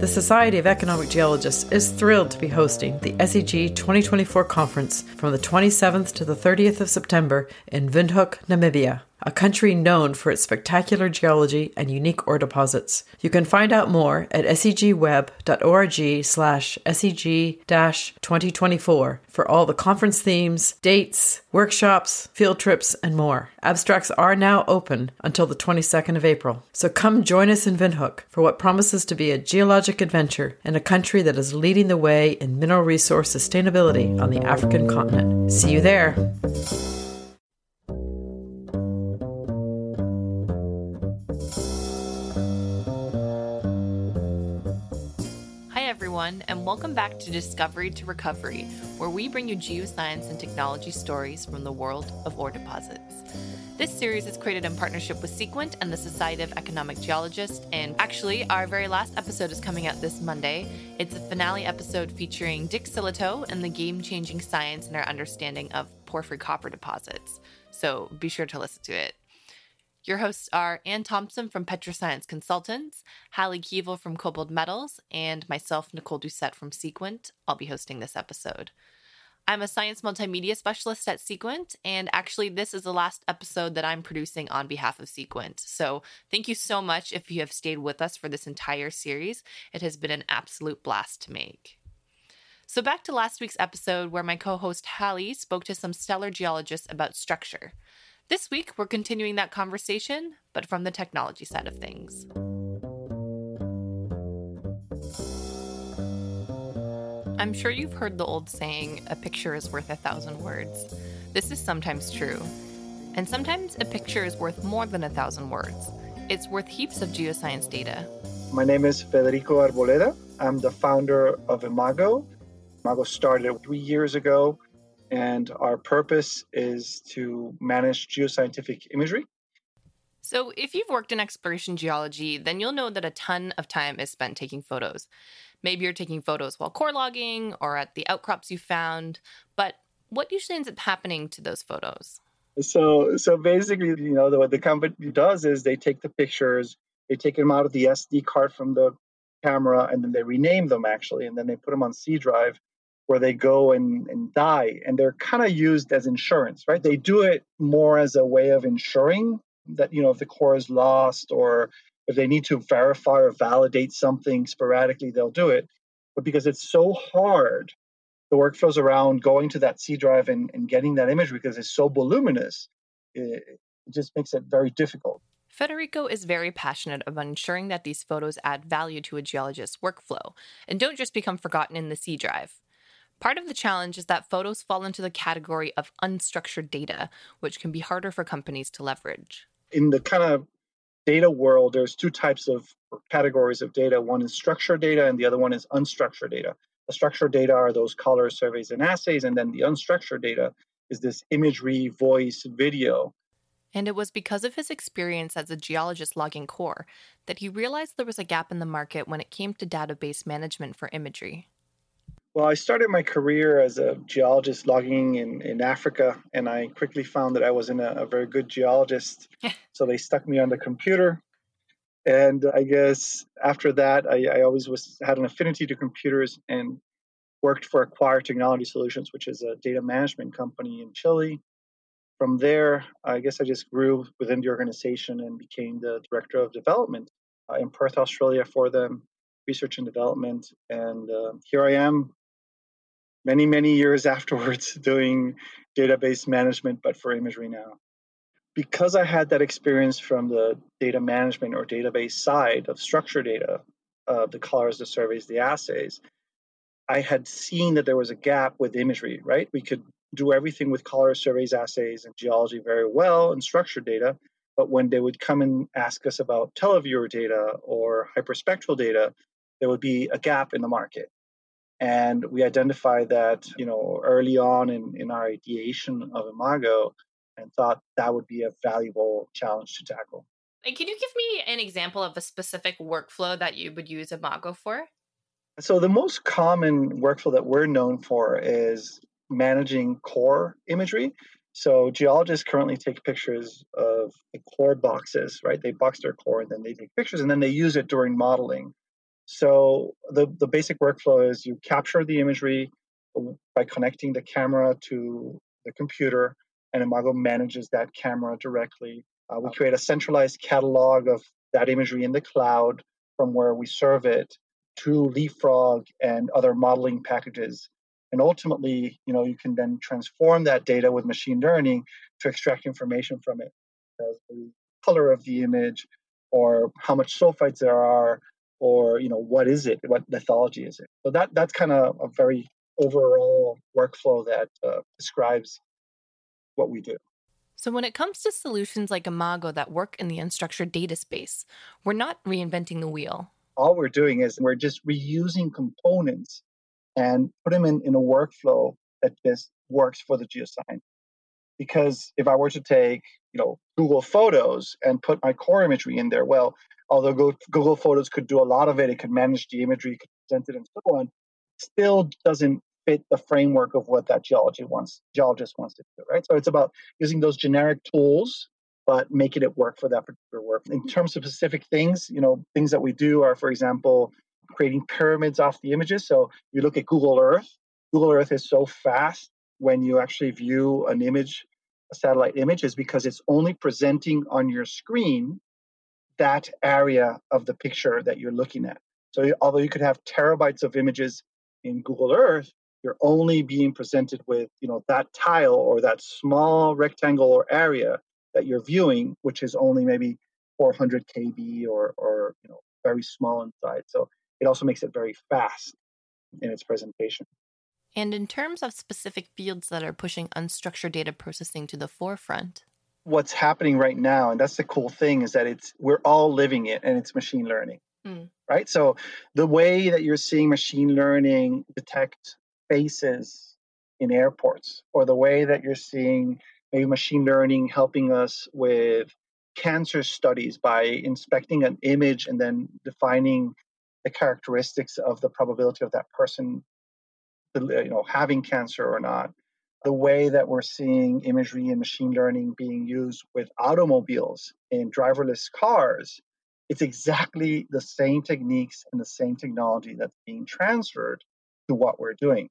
The Society of Economic Geologists is thrilled to be hosting the SEG 2024 conference from the 27th to the 30th of September in Windhoek, Namibia a country known for its spectacular geology and unique ore deposits. You can find out more at segweb.org slash seg-2024 for all the conference themes, dates, workshops, field trips, and more. Abstracts are now open until the 22nd of April. So come join us in Windhoek for what promises to be a geologic adventure in a country that is leading the way in mineral resource sustainability on the African continent. See you there. Everyone, and welcome back to Discovery to Recovery, where we bring you geoscience and technology stories from the world of ore deposits. This series is created in partnership with Seequent and the Society of Economic Geologists, and actually, our very last episode is coming out this Monday. It's a finale episode featuring Dick Sillitoe and the game changing science and our understanding of porphyry copper deposits. So be sure to listen to it. Your hosts are Ann Thompson from Petroscience Consultants, Hallie Keevil from Kobold Metals, and myself, Nicole Doucette from Seequent. I'll be hosting this episode. I'm a science multimedia specialist at Seequent, and actually, this is the last episode that I'm producing on behalf of Seequent. So, thank you so much if you have stayed with us for this entire series. It has been an absolute blast to make. So, back to last week's episode where my co host Hallie spoke to some stellar geologists about structure. This week, we're continuing that conversation, but from the technology side of things. I'm sure you've heard the old saying, a picture is worth a thousand words. This is sometimes true. And sometimes a picture is worth more than a thousand words. It's worth heaps of geoscience data. My name is Federico Arboleda. I'm the founder of Imago. Imago started three years ago and our purpose is to manage geoscientific imagery. So, if you've worked in exploration geology, then you'll know that a ton of time is spent taking photos. Maybe you're taking photos while core logging or at the outcrops you found, but what usually ends up happening to those photos? So, so basically, you know, what the company does is they take the pictures, they take them out of the SD card from the camera, and then they rename them actually, and then they put them on C drive, where they go and, and die and they're kind of used as insurance right? They do it more as a way of ensuring that you know if the core is lost or if they need to verify or validate something sporadically they'll do it. But because it's so hard the workflows around going to that c drive and, and getting that image because it's so voluminous it, it just makes it very difficult. Federico is very passionate about ensuring that these photos add value to a geologist's workflow and don't just become forgotten in the C drive. Part of the challenge is that photos fall into the category of unstructured data, which can be harder for companies to leverage. In the kind of data world, there's two types of categories of data. One is structured data, and the other one is unstructured data. The structured data are those collar surveys and assays, and then the unstructured data is this imagery, voice, video. And it was because of his experience as a geologist logging core that he realized there was a gap in the market when it came to database management for imagery. Well, I started my career as a geologist logging in, in Africa, and I quickly found that I wasn't a, a very good geologist. so they stuck me on the computer. And I guess after that, I, I always was had an affinity to computers and worked for Acquire Technology Solutions, which is a data management company in Chile. From there, I guess I just grew within the organization and became the director of development uh, in Perth, Australia for them, research and development. And uh, here I am many, many years afterwards doing database management, but for imagery now. Because I had that experience from the data management or database side of structured data, uh, the collars, the surveys, the assays, I had seen that there was a gap with imagery, right? We could do everything with collar surveys, assays, and geology very well and structured data. But when they would come and ask us about televiewer data or hyperspectral data, there would be a gap in the market. And we identified that, you know, early on in, in our ideation of Imago and thought that would be a valuable challenge to tackle. And can you give me an example of a specific workflow that you would use Imago for? So the most common workflow that we're known for is managing core imagery. So geologists currently take pictures of the core boxes, right? They box their core and then they take pictures and then they use it during modeling So the, the basic workflow is you capture the imagery by connecting the camera to the computer, and Imago manages that camera directly. Uh, we create a centralized catalog of that imagery in the cloud from where we serve it to Leapfrog and other modeling packages. And ultimately, you know, you can then transform that data with machine learning to extract information from it, as the color of the image, or how much sulfides there are, or you know, what is it? What lithology is it? So that that's kind of a very overall workflow that uh, describes what we do. So, when it comes to solutions like Imago that work in the unstructured data space, we're not reinventing the wheel. All we're doing is we're just reusing components and put them in, in a workflow that just works for the geoscience. Because if I were to take, you know, Google Photos and put my core imagery in there, well, although Google Photos could do a lot of it, it could manage the imagery, could present it, and so on, still doesn't fit the framework of what that geology wants geologist wants to do, right? So it's about using those generic tools, but making it work for that particular work. In terms of specific things, you know, things that we do are, for example, creating pyramids off the images. So you look at Google Earth. Google Earth is so fast when you actually view an image, satellite image, is because it's only presenting on your screen that area of the picture that you're looking at. So although you could have terabytes of images in Google Earth, you're only being presented with you know that tile or that small rectangle or area that you're viewing which is only maybe 400 kb or or you know very small inside so it also makes it very fast in its presentation and in terms of specific fields that are pushing unstructured data processing to the forefront what's happening right now and that's the cool thing is that it's we're all living it and it's machine learning mm. right so the way that you're seeing machine learning detect faces in airports or the way that you're seeing maybe machine learning helping us with cancer studies by inspecting an image and then defining the characteristics of the probability of that person you know having cancer or not the way that we're seeing imagery and machine learning being used with automobiles in driverless cars it's exactly the same techniques and the same technology that's being transferred to what we're doing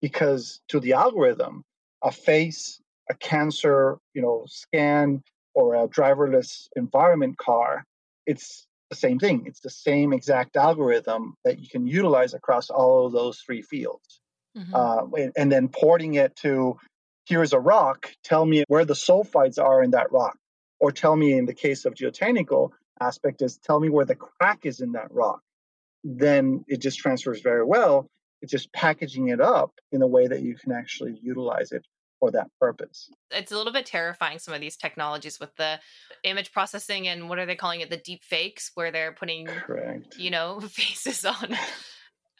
because to the algorithm, a face, a cancer, you know, scan or a driverless environment car, it's the same thing. It's the same exact algorithm that you can utilize across all of those three fields. Mm-hmm. Uh, and, then porting it to here's a rock, tell me where the sulfides are in that rock. Or tell me in the case of geotechnical aspect is tell me where the crack is in that rock. Then it just transfers very well it's just packaging it up in a way that you can actually utilize it for that purpose. It's a little bit terrifying some of these technologies with the image processing and what are they calling it the deep fakes where they're putting Correct. you know faces on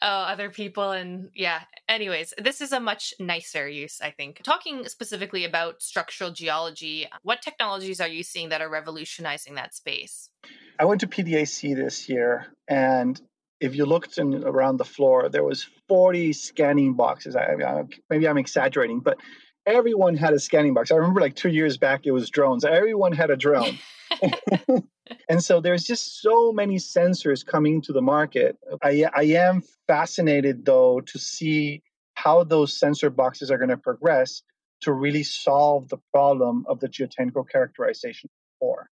uh, other people and yeah anyways this is a much nicer use i think talking specifically about structural geology what technologies are you seeing that are revolutionizing that space i went to pdac this year and if you looked in, around the floor, there was 40 scanning boxes. I, I, maybe I'm exaggerating, but everyone had a scanning box. I remember like two years back, it was drones. Everyone had a drone. and so there's just so many sensors coming to the market. I, I am fascinated though to see how those sensor boxes are going to progress to really solve the problem of the geotechnical characterization core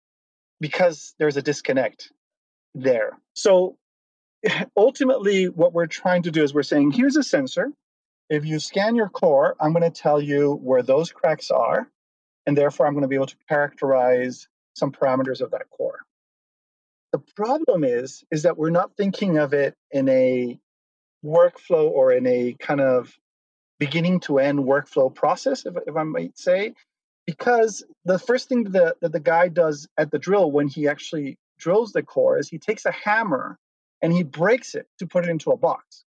because there's a disconnect there. So ultimately, what we're trying to do is we're saying, here's a sensor. If you scan your core, I'm going to tell you where those cracks are. And therefore, I'm going to be able to characterize some parameters of that core. The problem is, is that we're not thinking of it in a workflow or in a kind of beginning to end workflow process, if, if I might say, because the first thing that, that the guy does at the drill when he actually drills the core is he takes a hammer and he breaks it to put it into a box.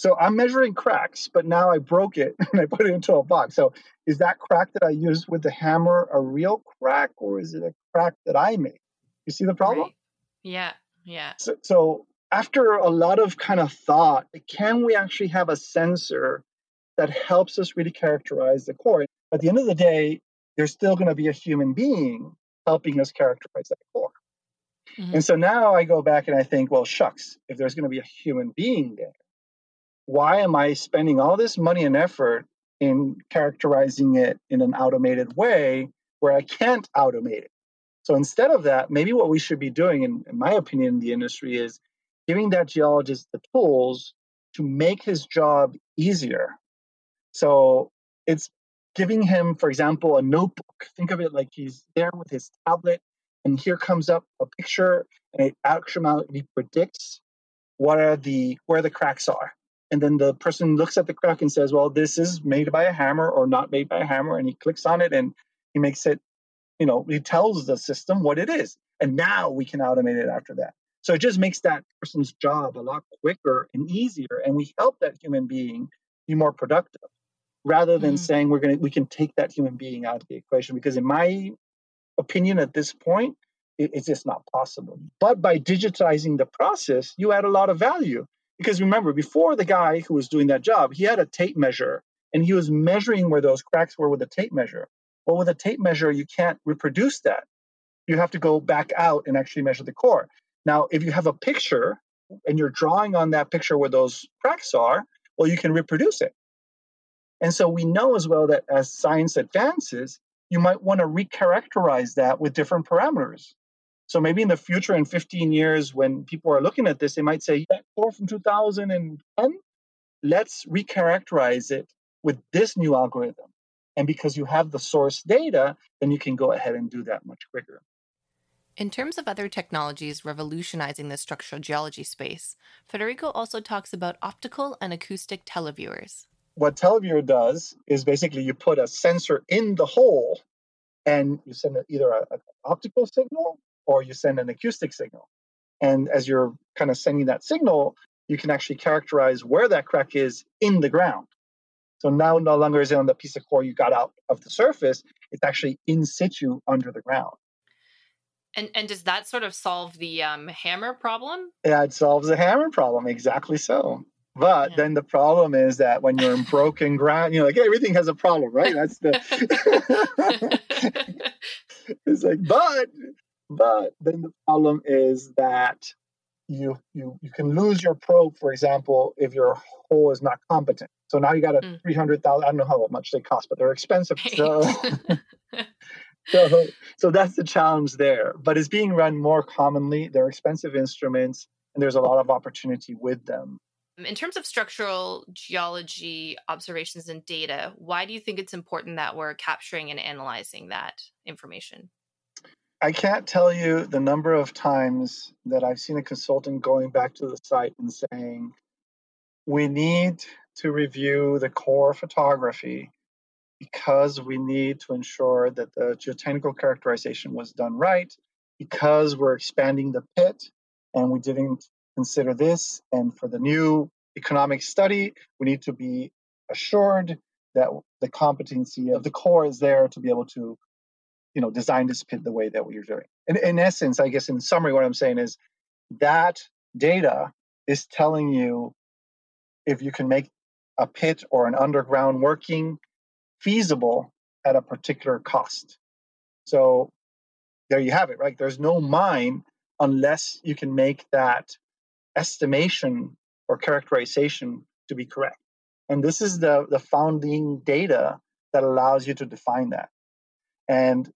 So I'm measuring cracks, but now I broke it and I put it into a box. So is that crack that I used with the hammer a real crack or is it a crack that I made? You see the problem? Right. Yeah, yeah. So, so after a lot of kind of thought, can we actually have a sensor that helps us really characterize the core? At the end of the day, there's still going to be a human being helping us characterize that core. Mm-hmm. And so now I go back and I think, well, shucks, if there's going to be a human being there, why am I spending all this money and effort in characterizing it in an automated way where I can't automate it? So instead of that, maybe what we should be doing, in, in my opinion, in the industry is giving that geologist the tools to make his job easier. So it's giving him, for example, a notebook. Think of it like he's there with his tablet, and here comes up a picture, and it actually predicts what are the where the cracks are. And then the person looks at the crack and says, "Well, this is made by a hammer or not made by a hammer," and he clicks on it and he makes it, you know, he tells the system what it is, and now we can automate it after that. So it just makes that person's job a lot quicker and easier, and we help that human being be more productive rather than mm. saying we're going to we can take that human being out of the equation because in my opinion at this point it, it's just not possible but by digitizing the process you add a lot of value because remember before the guy who was doing that job he had a tape measure and he was measuring where those cracks were with a tape measure. Well with a tape measure you can't reproduce that. You have to go back out and actually measure the core. Now if you have a picture and you're drawing on that picture where those cracks are well you can reproduce it. And so we know as well that as science advances, you might want to recharacterize that with different parameters. So maybe in the future, in 15 years, when people are looking at this, they might say, that core from 2010, let's recharacterize it with this new algorithm. And because you have the source data, then you can go ahead and do that much quicker. In terms of other technologies revolutionizing the structural geology space, Federico also talks about optical and acoustic televiewers what Televiewer does is basically you put a sensor in the hole and you send either an optical signal or you send an acoustic signal. And as you're kind of sending that signal, you can actually characterize where that crack is in the ground. So now no longer is it on the piece of core you got out of the surface, it's actually in situ under the ground. And and does that sort of solve the um, hammer problem? Yeah, it solves the hammer problem. Exactly so. But yeah. then the problem is that when you're in broken ground, you know, like everything has a problem, right? That's the. it's like, but, but then the problem is that you you you can lose your probe, for example, if your hole is not competent. So now you got a mm. three hundred thousand. I don't know how much they cost, but they're expensive. So, so, so that's the challenge there. But it's being run more commonly. They're expensive instruments, and there's a lot of opportunity with them. In terms of structural geology observations and data, why do you think it's important that we're capturing and analyzing that information? I can't tell you the number of times that I've seen a consultant going back to the site and saying, we need to review the core photography because we need to ensure that the geotechnical characterization was done right, because we're expanding the pit and we didn't consider this. And for the new economic study, we need to be assured that the competency of the core is there to be able to, you know, design pit the way that we're doing. In, in essence, I guess in summary, what I'm saying is that data is telling you if you can make a pit or an underground working feasible at a particular cost. So there you have it, right? There's no mine unless you can make that estimation or characterization to be correct. And this is the, the founding data that allows you to define that. And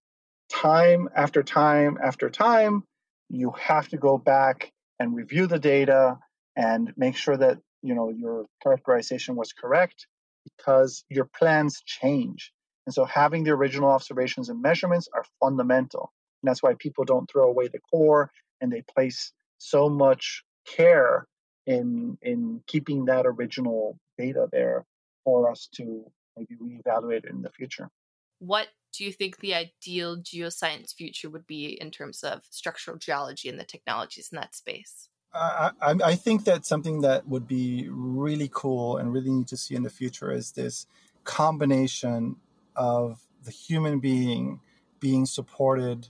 time after time after time, you have to go back and review the data and make sure that you know your characterization was correct because your plans change. And so having the original observations and measurements are fundamental. And that's why people don't throw away the core and they place so much care in in keeping that original data there for us to maybe reevaluate it in the future. What do you think the ideal geoscience future would be in terms of structural geology and the technologies in that space? I, I think that something that would be really cool and really need to see in the future is this combination of the human being being supported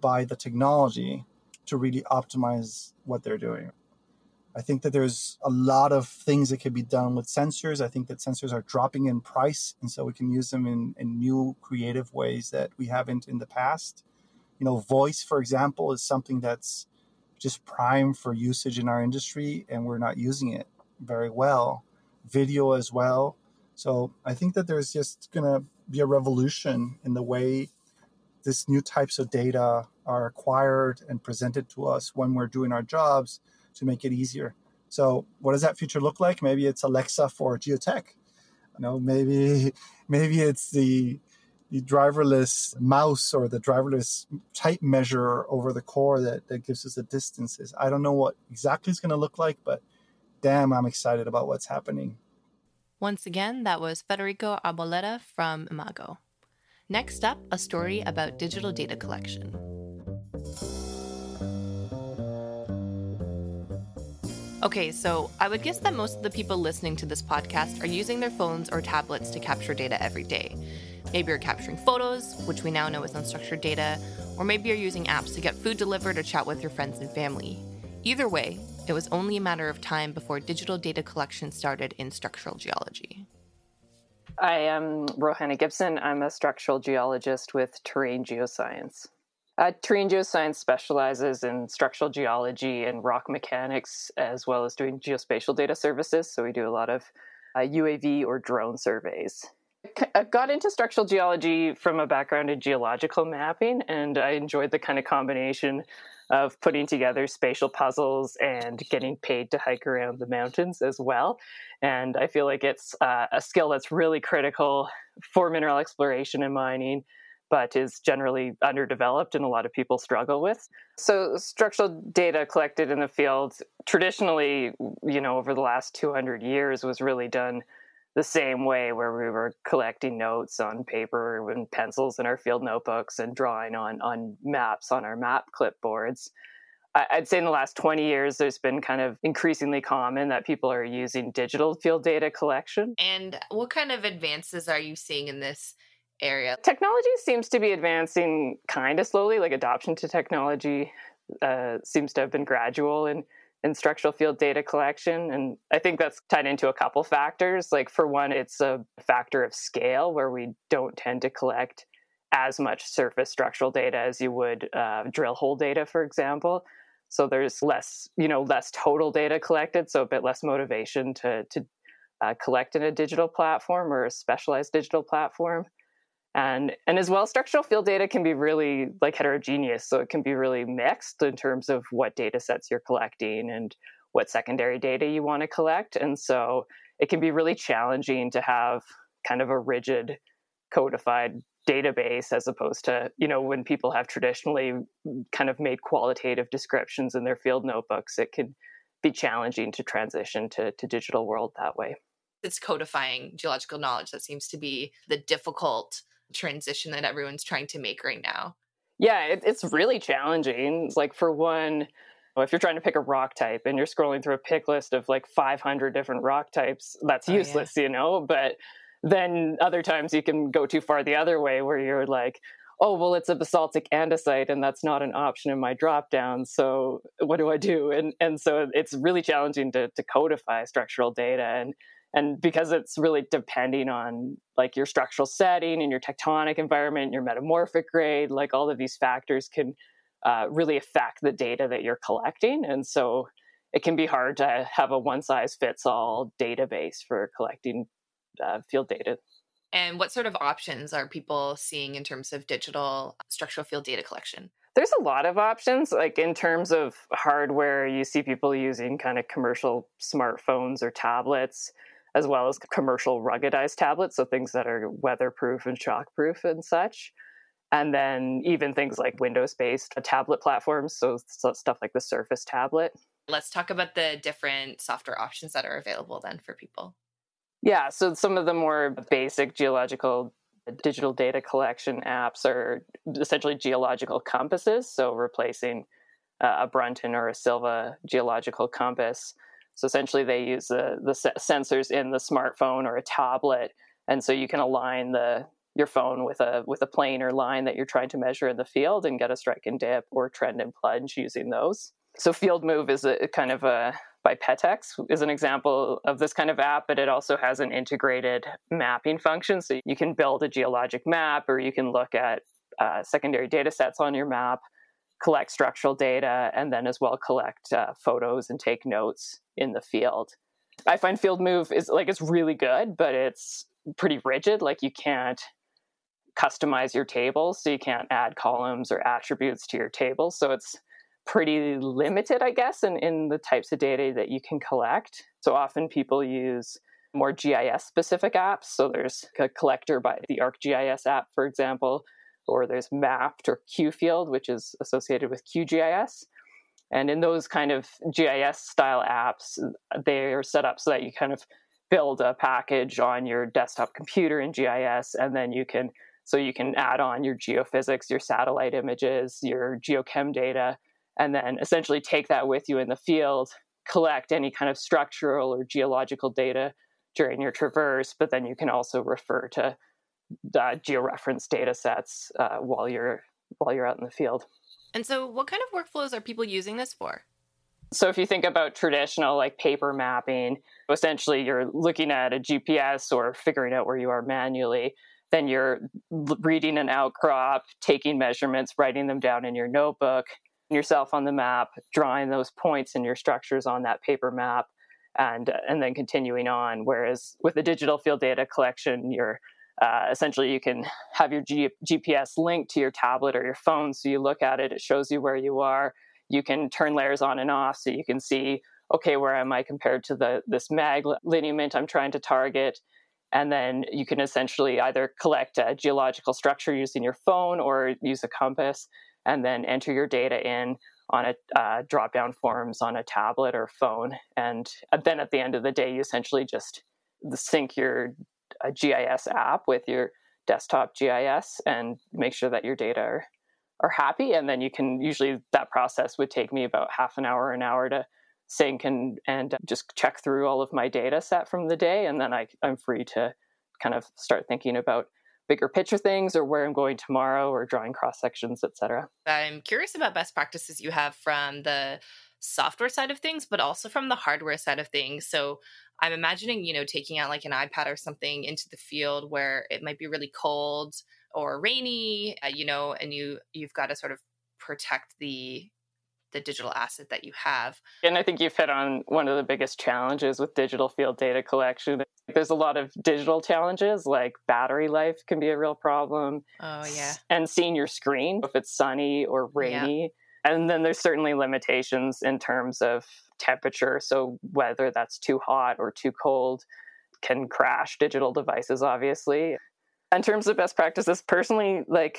by the technology to really optimize what they're doing. I think that there's a lot of things that can be done with sensors. I think that sensors are dropping in price, and so we can use them in, in new creative ways that we haven't in the past. You know, voice, for example, is something that's just prime for usage in our industry, and we're not using it very well. Video as well. So I think that there's just going to be a revolution in the way these new types of data are acquired and presented to us when we're doing our jobs to make it easier. So, what does that future look like? Maybe it's Alexa for geotech. You know, maybe maybe it's the the driverless mouse or the driverless type measure over the core that, that gives us the distances. I don't know what exactly it's going to look like, but damn, I'm excited about what's happening. Once again, that was Federico Arboleda from Imago. Next up, a story about digital data collection. Okay, so I would guess that most of the people listening to this podcast are using their phones or tablets to capture data every day. Maybe you're capturing photos, which we now know is unstructured data, or maybe you're using apps to get food delivered or chat with your friends and family. Either way, it was only a matter of time before digital data collection started in structural geology. I am Rohanna Gibson. I'm a structural geologist with Terrane Geoscience. Uh, Terrane Geoscience specializes in structural geology and rock mechanics, as well as doing geospatial data services. So we do a lot of uh, UAV or drone surveys. I got into structural geology from a background in geological mapping, and I enjoyed the kind of combination of putting together spatial puzzles and getting paid to hike around the mountains as well. And I feel like it's uh, a skill that's really critical for mineral exploration and mining, but is generally underdeveloped and a lot of people struggle with. So, structural data collected in the field traditionally, you know, over the last 200 years was really done the same way where we were collecting notes on paper and pencils in our field notebooks and drawing on on maps on our map clipboards. I'd say in the last 20 years, there's been kind of increasingly common that people are using digital field data collection. And what kind of advances are you seeing in this area? Technology seems to be advancing kind of slowly, like adoption to technology uh, seems to have been gradual. And in structural field data collection. And I think that's tied into a couple factors. Like, for one, it's a factor of scale where we don't tend to collect as much surface structural data as you would uh, drill hole data, for example. So there's less, you know, less total data collected, so a bit less motivation to to uh, collect in a digital platform or a specialized digital platform and and as well structural field data can be really like heterogeneous so it can be really mixed in terms of what data sets you're collecting and what secondary data you want to collect. And so it can be really challenging to have kind of a rigid codified database as opposed to you know when people have traditionally kind of made qualitative descriptions in their field notebooks it can be challenging to transition to, to digital world that way. It's codifying geological knowledge that seems to be the difficult transition that everyone's trying to make right now? Yeah, it, it's really challenging. Like, for one, if you're trying to pick a rock type and you're scrolling through a pick list of like 500 different rock types, that's oh, useless, yeah. you know? But then other times you can go too far the other way where you're like, oh, well, it's a basaltic andesite and that's not an option in my drop down. So what do I do? And, and so it's really challenging to, to codify structural data. And and because it's really depending on like your structural setting and your tectonic environment your metamorphic grade like all of these factors can uh, really affect the data that you're collecting. And so it can be hard to have a one size fits all database for collecting uh, field data. And what sort of options are people seeing in terms of digital structural field data collection? There's a lot of options like in terms of hardware you see people using kind of commercial smartphones or tablets as well as commercial ruggedized tablets, so things that are weatherproof and shockproof and such. And then even things like Windows based tablet platforms, so, stuff like the Surface tablet. Let's talk about the different software options that are available then for people. Yeah, so some of the more basic geological digital data collection apps are essentially geological compasses, so replacing uh, a Brunton or a Silva geological compass so essentially, they use the the sensors in the smartphone or a tablet, and so you can align the your phone with a with a plane or line that you're trying to measure in the field and get a strike and dip or trend and plunge using those. So FieldMove is a kind of a by Petex is an example of this kind of app, but it also has an integrated mapping function. So you can build a geologic map or you can look at uh, secondary data sets on your map collect structural data, and then as well collect uh, photos and take notes in the field. I find FieldMove is like it's really good, but it's pretty rigid. Like you can't customize your tables, so you can't add columns or attributes to your tables. So it's pretty limited, I guess, in, in the types of data that you can collect. So often people use more GIS specific apps. So there's a collector by the ArcGIS app, for example, or there's Mapped or QField, which is associated with QGIS. And in those kind of GIS style apps, they are set up so that you kind of build a package on your desktop computer in GIS, and then you can so you can add on your geophysics, your satellite images, your geochem data, and then essentially take that with you in the field, collect any kind of structural or geological data during your traverse, but then you can also refer to uh, georeference data sets uh, while you're while you're out in the field. And so, what kind of workflows are people using this for? So, if you think about traditional like paper mapping, essentially you're looking at a GPS or figuring out where you are manually. Then you're reading an outcrop, taking measurements, writing them down in your notebook, yourself on the map, drawing those points in your structures on that paper map, and and then continuing on. Whereas with the digital field data collection, you're uh, essentially you can have your G- GPS linked to your tablet or your phone, so you look at it, it shows you where you are. You can turn layers on and off, so you can see okay where am I compared to the this mag lineament I'm trying to target. And then you can essentially either collect a geological structure using your phone or use a compass, and then enter your data in on a uh, drop down forms on a tablet or phone. And then at the end of the day, you essentially just sync your a GIS app with your desktop GIS and make sure that your data are, are happy. And then you can usually that process would take me about half an hour, an hour to sync and and just check through all of my data set from the day, and then I, I'm free to kind of start thinking about bigger picture things or where I'm going tomorrow or drawing cross sections, etc. I'm curious about best practices you have from the software side of things, but also from the hardware side of things. So I'm imagining, you know, taking out like an iPad or something into the field where it might be really cold or rainy, uh, you know, and you you've got to sort of protect the the digital asset that you have. And I think you've hit on one of the biggest challenges with digital field data collection. There's a lot of digital challenges, like battery life can be a real problem. Oh, yeah. And seeing your screen, if it's sunny or rainy. And then there's certainly limitations in terms of temperature. So whether that's too hot or too cold can crash digital devices, obviously. In terms of best practices, personally, like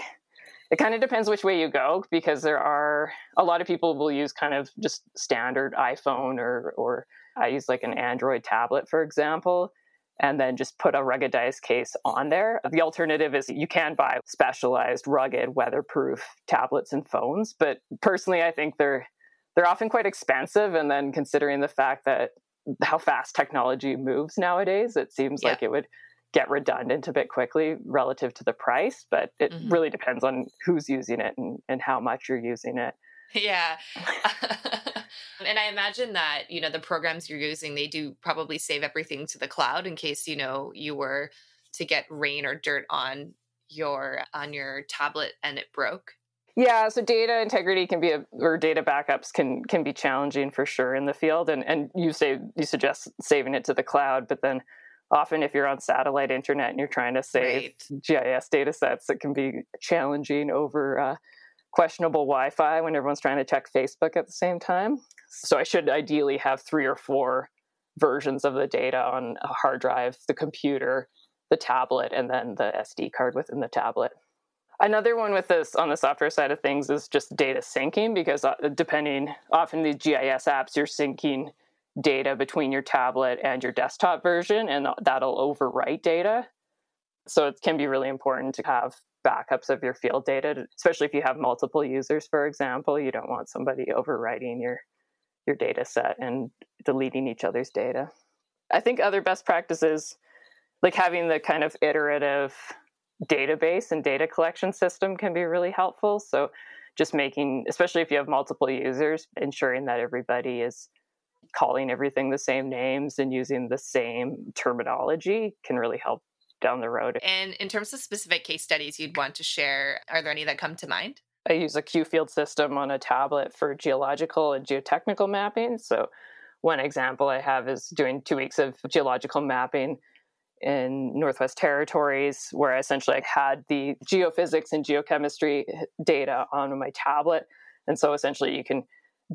it kind of depends which way you go because there are a lot of people will use kind of just standard iPhone or or I use like an Android tablet, for example, and then just put a ruggedized case on there. The alternative is you can buy specialized, rugged, weatherproof tablets and phones, but personally, I think they're they're often quite expensive. And then considering the fact that how fast technology moves nowadays, it seems yeah. like it would get redundant a bit quickly relative to the price, but it mm-hmm. really depends on who's using it and, and how much you're using it. Yeah. and I imagine that, you know, the programs you're using, they do probably save everything to the cloud in case, you know, you were to get rain or dirt on your on your tablet and it broke. Yeah, so data integrity can be a, or data backups can can be challenging for sure in the field and and you say you suggest saving it to the cloud, but then often if you're on satellite internet and you're trying to save right. GIS data sets, it can be challenging over uh, questionable Wi Fi when everyone's trying to check Facebook at the same time. So I should ideally have three or four versions of the data on a hard drive, the computer, the tablet, and then the SD card within the tablet. Another one with this on the software side of things is just data syncing because uh, depending, often the GIS apps, you're syncing data between your tablet and your desktop version, and that'll overwrite data. So it can be really important to have backups of your field data, especially if you have multiple users, for example. You don't want somebody overwriting your your data set and deleting each other's data. I think other best practices, like having the kind of iterative database and data collection system, can be really helpful. So just making, especially if you have multiple users, ensuring that everybody is calling everything the same names and using the same terminology can really help down the road. And in terms of specific case studies you'd want to share, are there any that come to mind? I use a QField system on a tablet for geological and geotechnical mapping. So, one example I have is doing two weeks of geological mapping in Northwest Territories, where essentially I had the geophysics and geochemistry data on my tablet. And so essentially you can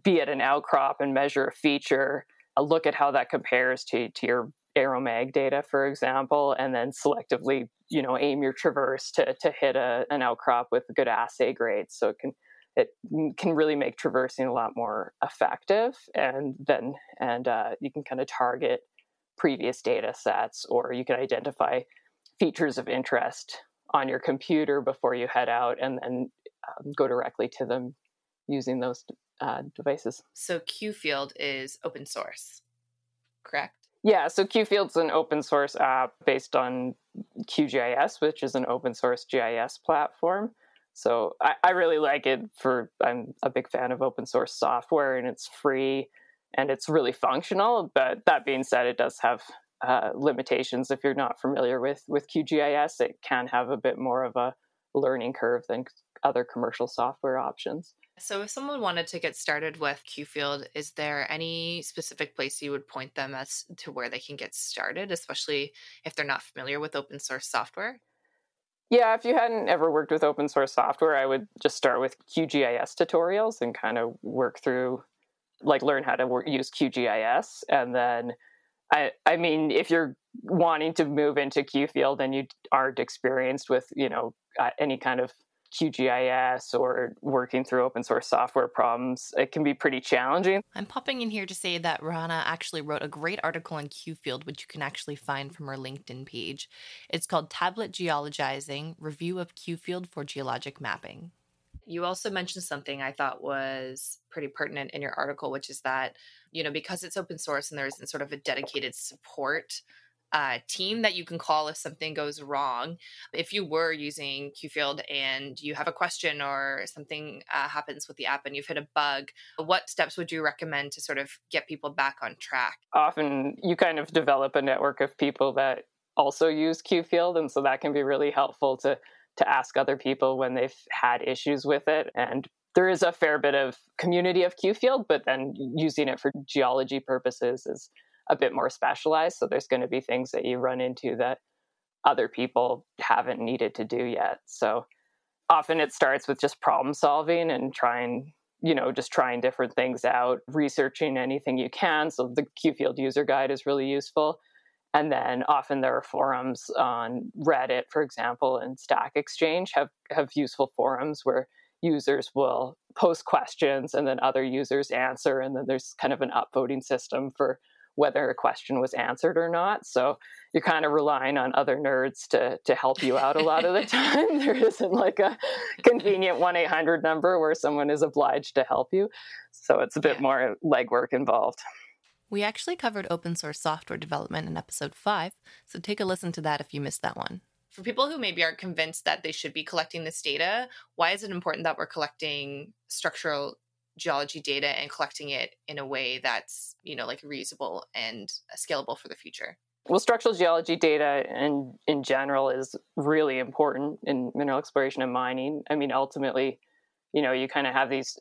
be at an outcrop and measure a feature, uh, look at how that compares to, to your aeromag data, for example, and then selectively, you know, aim your traverse to, to hit a, an outcrop with good assay grades. So it can it can really make traversing a lot more effective, and then and uh, you can kind of target previous data sets, or you can identify features of interest on your computer before you head out, and then um, go directly to them using those uh, devices. So QField is open source, correct? Yeah, so QField's an open source app based on QGIS, which is an open source GIS platform. So I, I, really like it for I'm a big fan of open source software and it's free and it's really functional. But that being said, it does have uh, limitations. If you're not familiar with with QGIS, it can have a bit more of a learning curve than other commercial software options. So, if someone wanted to get started with QField, is there any specific place you would point them as to where they can get started, especially if they're not familiar with open source software? Yeah, if you hadn't ever worked with open source software, I would just start with QGIS tutorials and kind of work through, like, learn how to work, use QGIS. And then, I, I mean, if you're wanting to move into QField and you aren't experienced with, you know, any kind of QGIS or working through open source software problems, it can be pretty challenging. I'm popping in here to say that Rana actually wrote a great article on QField, which you can actually find from her LinkedIn page. It's called Tablet Geologizing Review of QField for Geologic Mapping. You also mentioned something I thought was pretty pertinent in your article, which is that, you know, because it's open source and there isn't sort of a dedicated support uh, team that you can call if something goes wrong. If you were using QField and you have a question or something uh, happens with the app and you've hit a bug, what steps would you recommend to sort of get people back on track? Often you kind of develop a network of people that also use QField, and so that can be really helpful to to ask other people when they've had issues with it and there is a fair bit of community of QField, but then using it for geology purposes is a bit more specialized. So there's going to be things that you run into that other people haven't needed to do yet. So often it starts with just problem solving and trying, you know, just trying different things out, researching anything you can. So the QField user guide is really useful. And then often there are forums on Reddit, for example, and Stack Exchange have, have useful forums where users will post questions and then other users answer. And then there's kind of an upvoting system for whether a question was answered or not. So you're kind of relying on other nerds to to help you out a lot of the time. there isn't like a convenient 1-800 number where someone is obliged to help you. So it's a bit yeah. more legwork involved. We actually covered open source software development in episode 5, so take a listen to that if you missed that one. For people who maybe aren't convinced that they should be collecting this data, why is it important that we're collecting structural geology data and collecting it in a way that's you know like reusable and uh, scalable for the future. Well structural geology data in in general is really important in mineral exploration and mining. I mean ultimately you know you kind of have these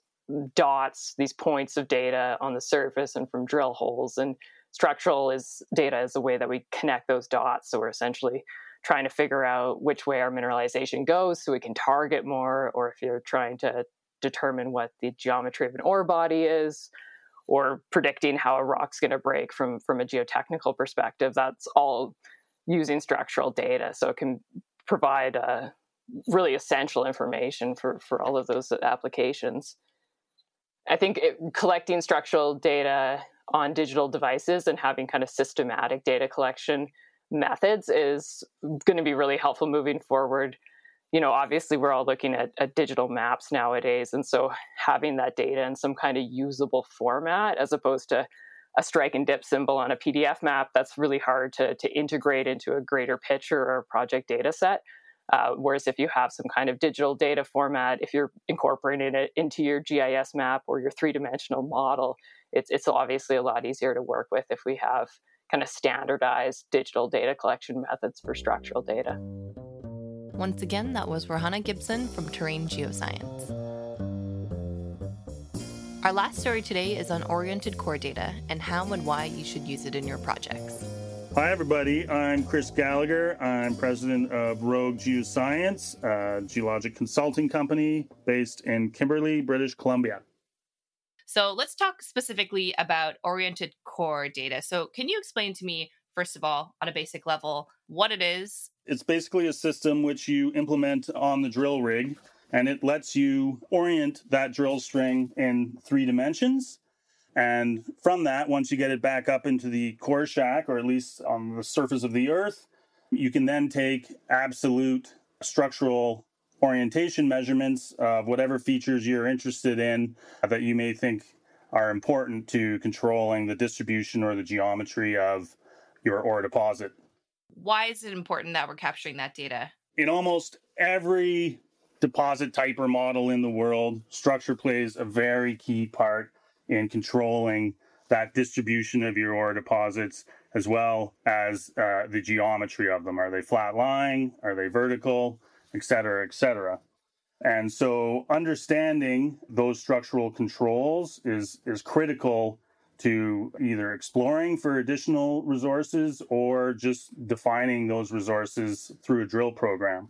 dots these points of data on the surface and from drill holes and structural is data is a way that we connect those dots. So we're essentially trying to figure out which way our mineralization goes so we can target more or if you're trying to determine what the geometry of an ore body is or predicting how a rock's going to break from from a geotechnical perspective that's all using structural data. So it can provide uh, really essential information for for all of those applications. I think it, collecting structural data on digital devices and having kind of systematic data collection methods is going to be really helpful moving forward you know, obviously we're all looking at, at, digital maps nowadays. And so having that data in some kind of usable format as opposed to a strike and dip symbol on a PDF map, that's really hard to, to integrate into a greater picture or project data set. Uh, whereas if you have some kind of digital data format, if you're incorporating it into your GIS map or your three dimensional model, it's, it's obviously a lot easier to work with if we have kind of standardized digital data collection methods for structural data. Once again, that was Rohanna Gibson from Terrane Geoscience. Our last story today is on oriented core data and how and why you should use it in your projects. Hi, everybody. I'm Chris Gallagher. I'm president of Rogue Geoscience, a geologic consulting company based in Kimberley, British Columbia. So let's talk specifically about oriented core data. So, can you explain to me, first of all, on a basic level, what it is? It's basically a system which you implement on the drill rig and it lets you orient that drill string in three dimensions. And from that, once you get it back up into the core shack, or at least on the surface of the earth, you can then take absolute structural orientation measurements of whatever features you're interested in that you may think are important to controlling the distribution or the geometry of your ore deposit. Why is it important that we're capturing that data? In almost every deposit type or model in the world, structure plays a very key part in controlling that distribution of your ore deposits as well as uh, the geometry of them. Are they flat lying? Are they vertical? Et cetera, et cetera. And so understanding those structural controls is, is critical to either exploring for additional resources or just defining those resources through a drill program.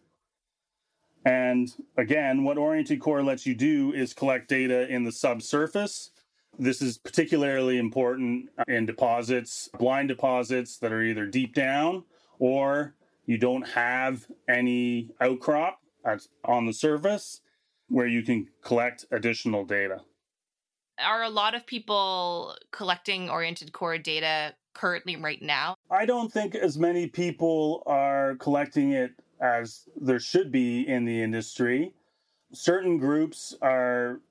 And again, what Oriented Core lets you do is collect data in the subsurface. This is particularly important in deposits, blind deposits that are either deep down or you don't have any outcrop on the surface where you can collect additional data. Are a lot of people collecting oriented core data currently right now? I don't think as many people are collecting it as there should be in the industry. Certain groups are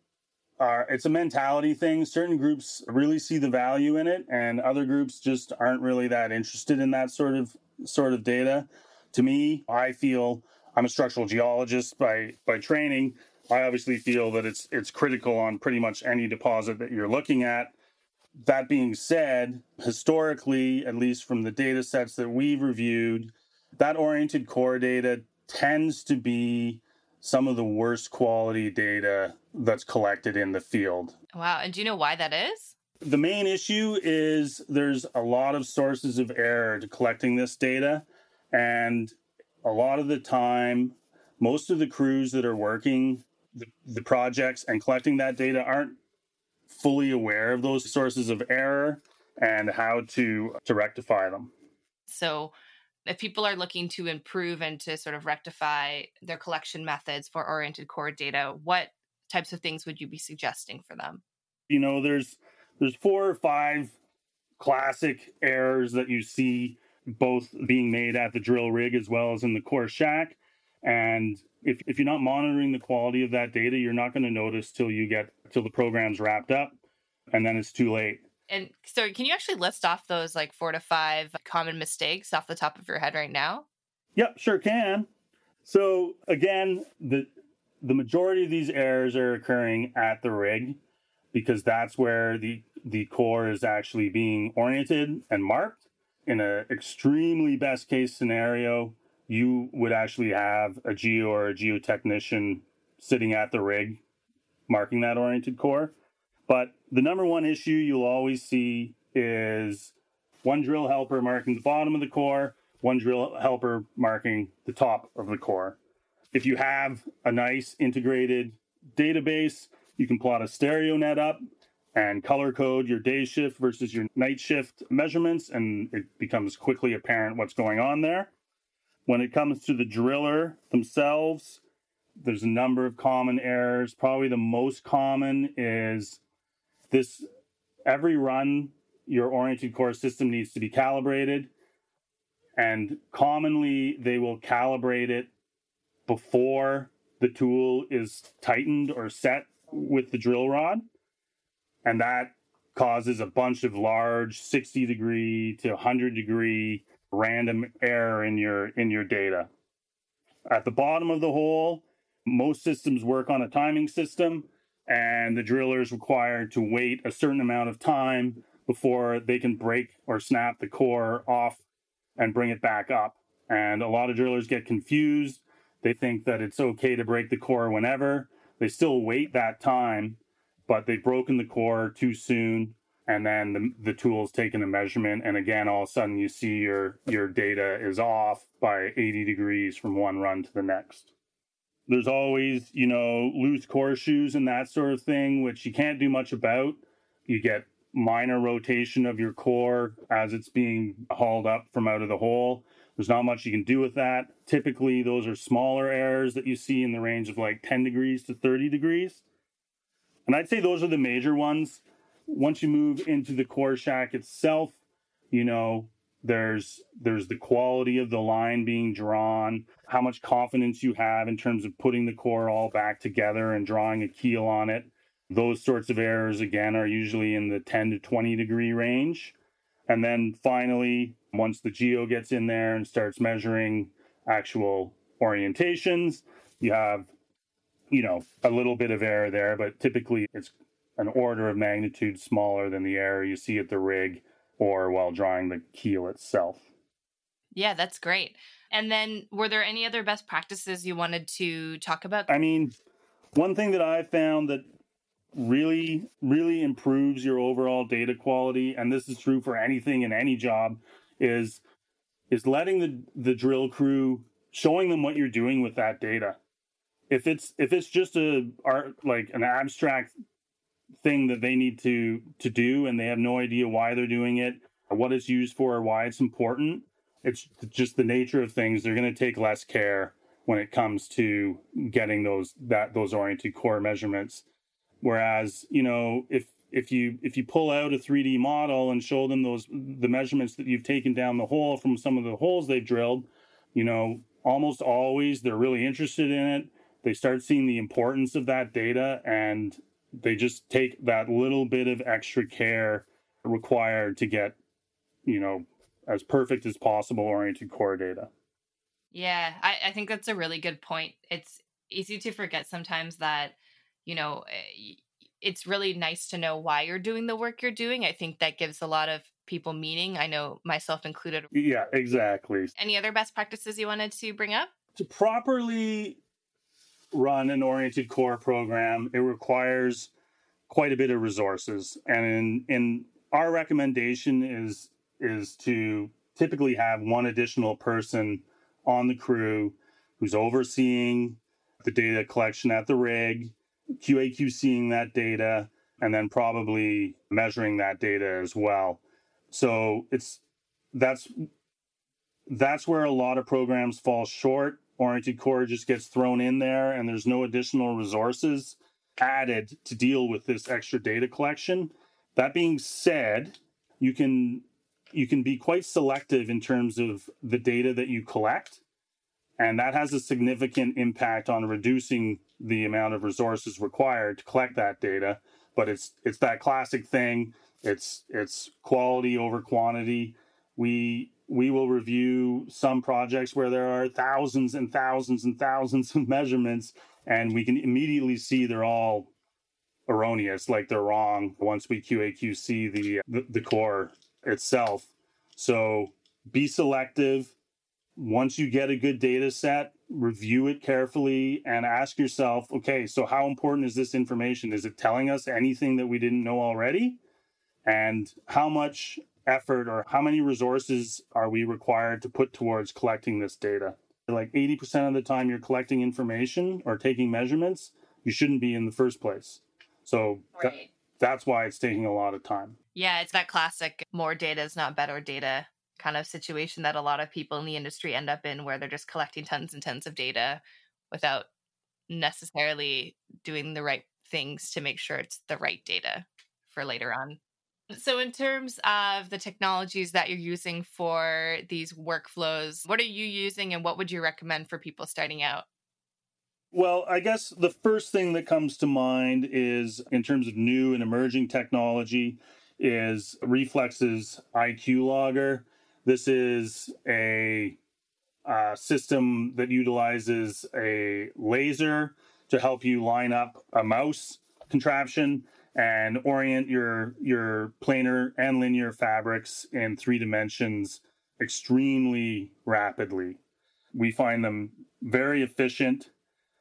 are it's a mentality thing. Certain groups really see the value in it and other groups just aren't really that interested in that sort of sort of data. To me, I feel I'm a structural geologist by by training. I obviously feel that it's it's critical on pretty much any deposit that you're looking at. That being said, historically, at least from the data sets that we've reviewed, that oriented core data tends to be some of the worst quality data that's collected in the field. Wow. And do you know why that is? The main issue is there's a lot of sources of error to collecting this data. And a lot of the time, most of the crews that are working the, the projects and collecting that data aren't fully aware of those sources of error and how to to rectify them. So if people are looking to improve and to sort of rectify their collection methods for oriented core data, what types of things would you be suggesting for them? You know, there's there's four or five classic errors that you see both being made at the drill rig as well as in the core shack. And if, if you're not monitoring the quality of that data, you're not going to notice till you get till the program's wrapped up and then it's too late. And so, can you actually list off those like four to five common mistakes off the top of your head right now? Yep, sure can. So again, the the majority of these errors are occurring at the rig because that's where the the core is actually being oriented and marked. In an extremely best case scenario, you would actually have a geo or a geotechnician sitting at the rig marking that oriented core. But the number one issue you'll always see is one drill helper marking the bottom of the core, one drill helper marking the top of the core. If you have a nice integrated database, you can plot a stereo net up and color code your day shift versus your night shift measurements, and it becomes quickly apparent what's going on there. When it comes to the driller themselves, there's a number of common errors. Probably the most common is this every run your oriented core system needs to be calibrated and commonly they will calibrate it before the tool is tightened or set with the drill rod and that causes a bunch of large 60 degree to 100 degree random error in your in your data at the bottom of the hole most systems work on a timing system and the driller is required to wait a certain amount of time before they can break or snap the core off and bring it back up. And a lot of drillers get confused. They think that it's okay to break the core whenever. They still wait that time but they've broken the core too soon and then the, the tool's taking a measurement and again all of a sudden you see your your data is off by 80 degrees from one run to the next. There's always you know loose core shoes and that sort of thing which you can't do much about. You get minor rotation of your core as it's being hauled up from out of the hole. There's not much you can do with that. Typically those are smaller errors that you see in the range of like 10 degrees to 30 degrees. And i'd say those are the major ones once you move into the core shack itself, you know, there's there's the quality of the line being drawn, how much confidence you have in terms of putting the core all back together and drawing a keel on it. Those sorts of errors again are usually in the 10 to 20 degree range. And then finally, once the geo gets in there and starts measuring actual orientations, you have you know a little bit of error there, but typically it's an order of magnitude smaller than the error you see at the rig or while drawing the keel itself. Yeah, that's great. And then were there any other best practices you wanted to talk about? I mean, one thing that I found that really really improves your overall data quality and this is true for anything in any job is is letting the the drill crew showing them what you're doing with that data if it's if it's just a art like an abstract thing that they need to to do and they have no idea why they're doing it or what it's used for or why it's important. It's just the nature of things. They're going to take less care when it comes to getting those that those oriented core measurements. Whereas you know if if you if you pull out a 3d model and show them those the measurements that you've taken down the hole from some of the holes they've drilled you know almost always they're really interested in it. They start seeing the importance of that data and they just take that little bit of extra care required to get, you know, as perfect as possible oriented core data. Yeah, I, I think that's a really good point. It's easy to forget sometimes that, you know, eh, it's really nice to know why you're doing the work you're doing. I think that gives a lot of people meaning. I know myself included. Yeah, exactly. Any other best practices you wanted to bring up? To properly run an oriented core program, it requires quite a bit of resources. And in, in our recommendation is is to typically have one additional person on the crew who's overseeing the data collection at the rig, QAQCing that data, and then probably measuring that data as well. So it's that's that's where a lot of programs fall short oriented core just gets thrown in there and there's no additional resources added to deal with this extra data collection. That being said, you can you can be quite selective in terms of the data that you collect and that has a significant impact on reducing the amount of resources required to collect that data. But it's it's that classic thing. It's it's quality over quantity. We we will review some projects where there are thousands and thousands and thousands of measurements and we can immediately see they're all erroneous like they're wrong once we qaqc the, the, the core itself. So be selective. Once you get a good data set review it carefully and ask yourself okay so how important is this information? Is it telling us anything that we didn't know already? And how much effort or how many resources are we required to put towards collecting this data? Like 80% of the time you're collecting information or taking measurements, you shouldn't be in the first place. So right. th- that's why it's taking a lot of time. Yeah, it's that classic more data is not better data kind of situation that a lot of people in the industry end up in where they're just collecting tons and tons of data without necessarily doing the right things to make sure it's the right data for later on. So, in terms of the technologies that you're using for these workflows, what are you using and what would you recommend for people starting out? Well, I guess the first thing that comes to mind is in terms of new and emerging technology is Reflex's IQ logger. This is a uh, system that utilizes a laser to help you line up a mouse contraption and orient your your planar and linear fabrics in three dimensions extremely rapidly. We find them very efficient.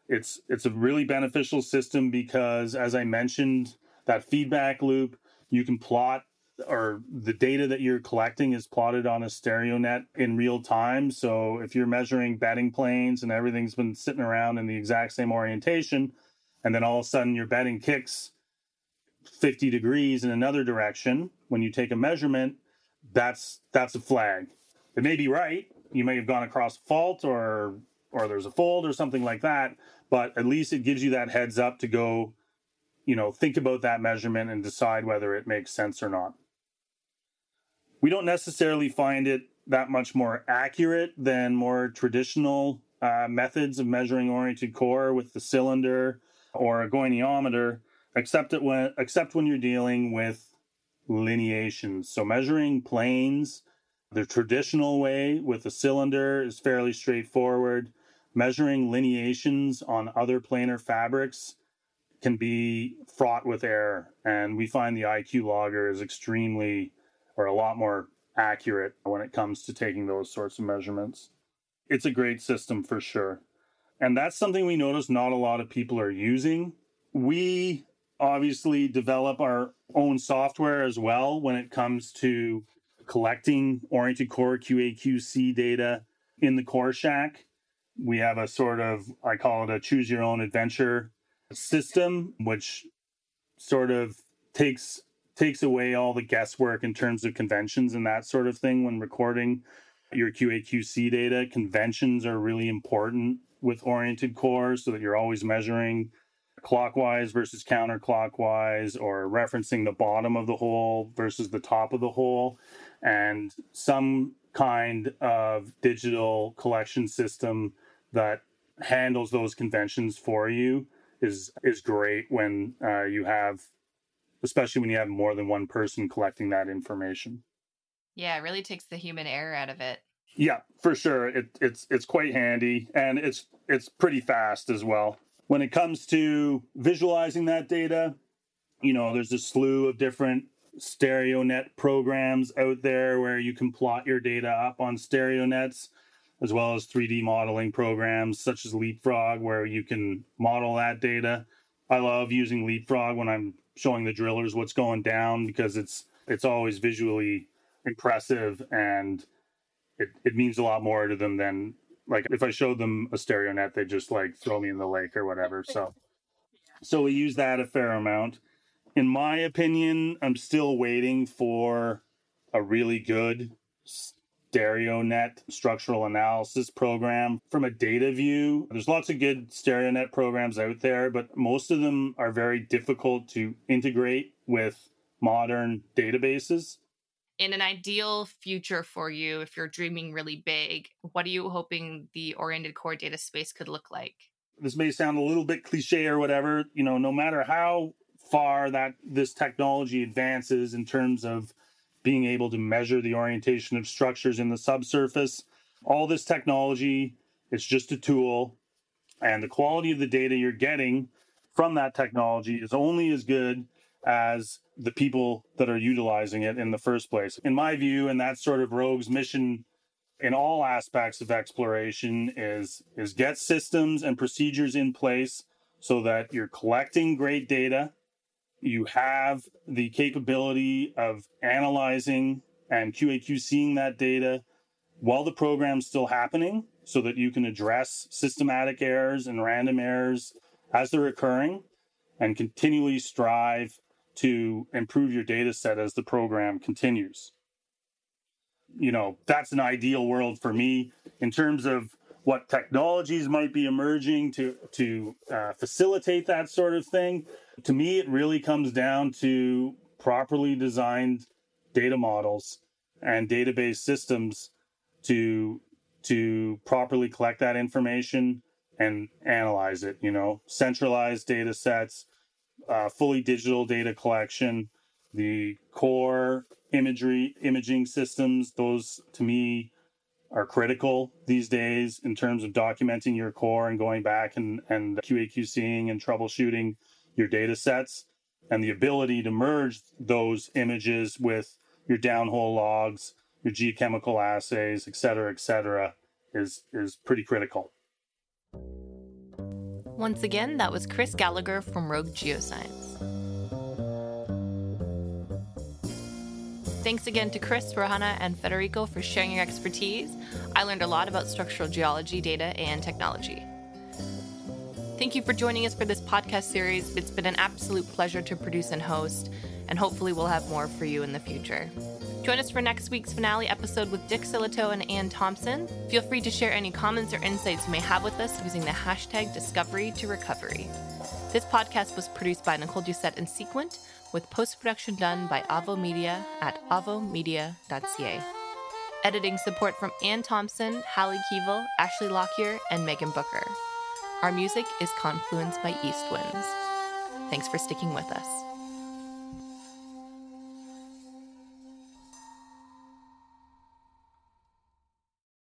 It's it's a really beneficial system because as I mentioned, that feedback loop. You can plot or the data that you're collecting is plotted on a stereo net in real time. So if you're measuring bedding planes and everything's been sitting around in the exact same orientation, and then all of a sudden your bedding kicks 50 degrees in another direction when you take a measurement, that's that's a flag. It may be right. You may have gone across fault or or there's a fold or something like that, but at least it gives you that heads up to go, you know, think about that measurement and decide whether it makes sense or not. We don't necessarily find it that much more accurate than more traditional uh, methods of measuring oriented core with the cylinder or a goniometer, except it when except when you're dealing with lineations. So measuring planes, the traditional way with a cylinder is fairly straightforward. Measuring lineations on other planar fabrics can be fraught with error, and we find the IQ logger is extremely or a lot more accurate when it comes to taking those sorts of measurements. It's a great system for sure. And that's something we notice not a lot of people are using. We obviously develop our own software as well when it comes to collecting oriented core QAQC data in the core shack. We have a sort of, I call it a choose your own adventure system, which sort of takes takes away all the guesswork in terms of conventions and that sort of thing when recording your QAQC data. Conventions are really important with oriented cores so that you're always measuring clockwise versus counterclockwise or referencing the bottom of the hole versus the top of the hole and some kind of digital collection system that handles those conventions for you is is great when uh, you have especially when you have more than one person collecting that information. Yeah it really takes the human error out of it. Yeah for sure. It, it's it's quite handy and it's it's pretty fast as well when it comes to visualizing that data, you know, there's a slew of different stereo net programs out there where you can plot your data up on stereo nets, as well as 3D modeling programs such as Leapfrog, where you can model that data. I love using Leapfrog when I'm showing the drillers what's going down because it's it's always visually impressive and it, it means a lot more to them than like if I showed them a stereo net, they just like throw me in the lake or whatever. So, so we use that a fair amount. In my opinion, I'm still waiting for a really good stereo net structural analysis program from a data view. There's lots of good stereo net programs out there, but most of them are very difficult to integrate with modern databases in an ideal future for you, if you're dreaming really big, what are you hoping the oriented core data space could look like? This may sound a little bit cliche or whatever, you know, no matter how far that this technology advances in terms of being able to measure the orientation of structures in the subsurface, all this technology is just a tool and the quality of the data you're getting from that technology is only as good as the people that are utilizing it in the first place. In my view, and that's sort of Rogue's mission in all aspects of exploration is is get systems and procedures in place so that you're collecting great data, you have the capability of analyzing and QAQCing that data while the program's still happening so that you can address systematic errors and random errors as they're occurring and continually strive to improve your data set as the program continues. You know, that's an ideal world for me in terms of what technologies might be emerging to to uh, facilitate that sort of thing. To me, it really comes down to properly designed data models and database systems to to properly collect that information and analyze it. You know, centralized data sets uh, fully digital data collection, the core imagery imaging systems. Those to me are critical these days in terms of documenting your core and going back and and QAQCing and troubleshooting your data sets and the ability to merge those images with your downhole logs, your geochemical assays, et cetera, et cetera, is is pretty critical. Once again, that was Chris Gallagher from Rogue Geoscience. Thanks again to Chris, Rohana, and Federico for sharing your expertise. I learned a lot about structural geology data and technology. Thank you for joining us for this podcast series. It's been an absolute pleasure to produce and host, and hopefully, we'll have more for you in the future. Join us for next week's finale episode with Dick Sillitoe and Ann Thompson. Feel free to share any comments or insights you may have with us using the hashtag Discovery to Recovery. This podcast was produced by Nicole Doucette and Seequent, with post production done by Avo Media at avomedia.ca. Editing support from Ann Thompson, Hallie Keevel, Ashley Lockyer, and Megan Booker. Our music is Confluence by East Winds. Thanks for sticking with us.